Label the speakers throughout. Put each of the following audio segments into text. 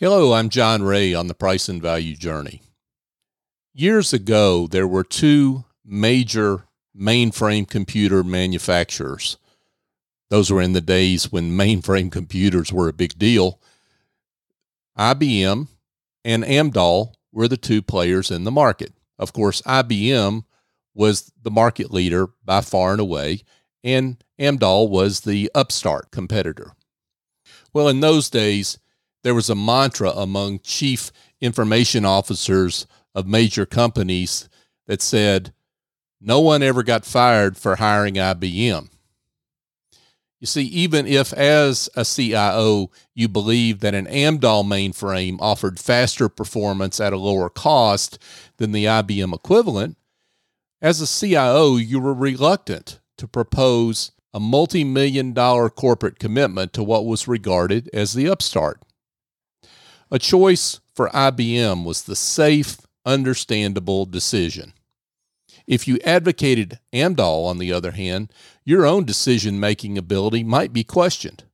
Speaker 1: Hello, I'm John Rae on the Price and Value Journey. Years ago, there were two major mainframe computer manufacturers. Those were in the days when mainframe computers were a big deal. IBM and Amdahl were the two players in the market. Of course, IBM was the market leader by far and away, and Amdahl was the upstart competitor. Well, in those days, there was a mantra among chief information officers of major companies that said, no one ever got fired for hiring IBM. You see, even if as a CIO you believe that an Amdahl mainframe offered faster performance at a lower cost than the IBM equivalent, as a CIO you were reluctant to propose a multi million dollar corporate commitment to what was regarded as the upstart. A choice for IBM was the safe, understandable decision. If you advocated Amdahl, on the other hand, your own decision making ability might be questioned.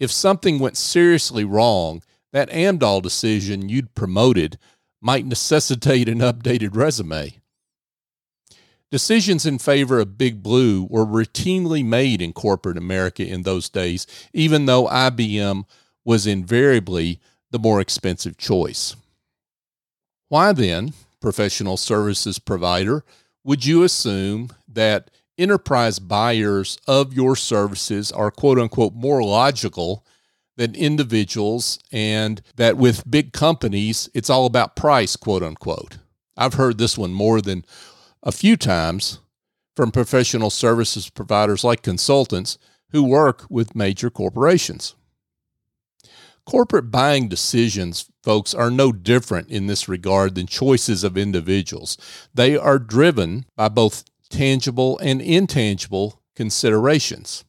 Speaker 1: If something went seriously wrong, that Amdahl decision you'd promoted might necessitate an updated resume. Decisions in favor of Big Blue were routinely made in corporate America in those days, even though IBM was invariably the more expensive choice. Why then, professional services provider, would you assume that enterprise buyers of your services are quote unquote more logical than individuals and that with big companies, it's all about price, quote unquote? I've heard this one more than a few times from professional services providers like consultants who work with major corporations. Corporate buying decisions, folks, are no different in this regard than choices of individuals. They are driven by both tangible and intangible considerations.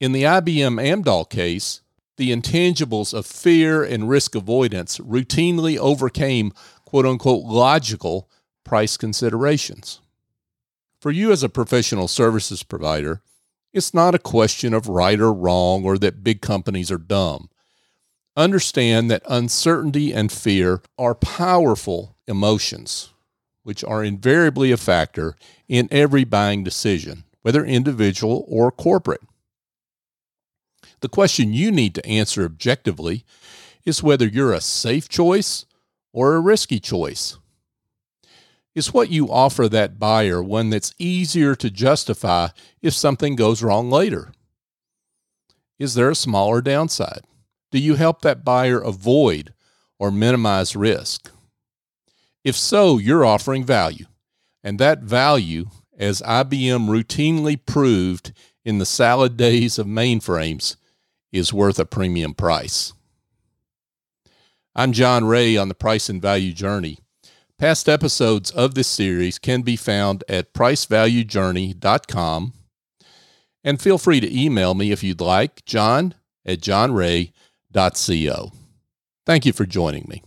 Speaker 1: In the IBM Amdahl case, the intangibles of fear and risk avoidance routinely overcame quote unquote logical price considerations. For you as a professional services provider, it's not a question of right or wrong or that big companies are dumb. Understand that uncertainty and fear are powerful emotions, which are invariably a factor in every buying decision, whether individual or corporate. The question you need to answer objectively is whether you're a safe choice or a risky choice. Is what you offer that buyer one that's easier to justify if something goes wrong later? Is there a smaller downside? Do you help that buyer avoid or minimize risk? If so, you're offering value. And that value, as IBM routinely proved in the salad days of mainframes, is worth a premium price. I'm John Rae on the Price and Value Journey. Past episodes of this series can be found at pricevaluejourney.com. And feel free to email me if you'd like, john at johnray.co. Thank you for joining me.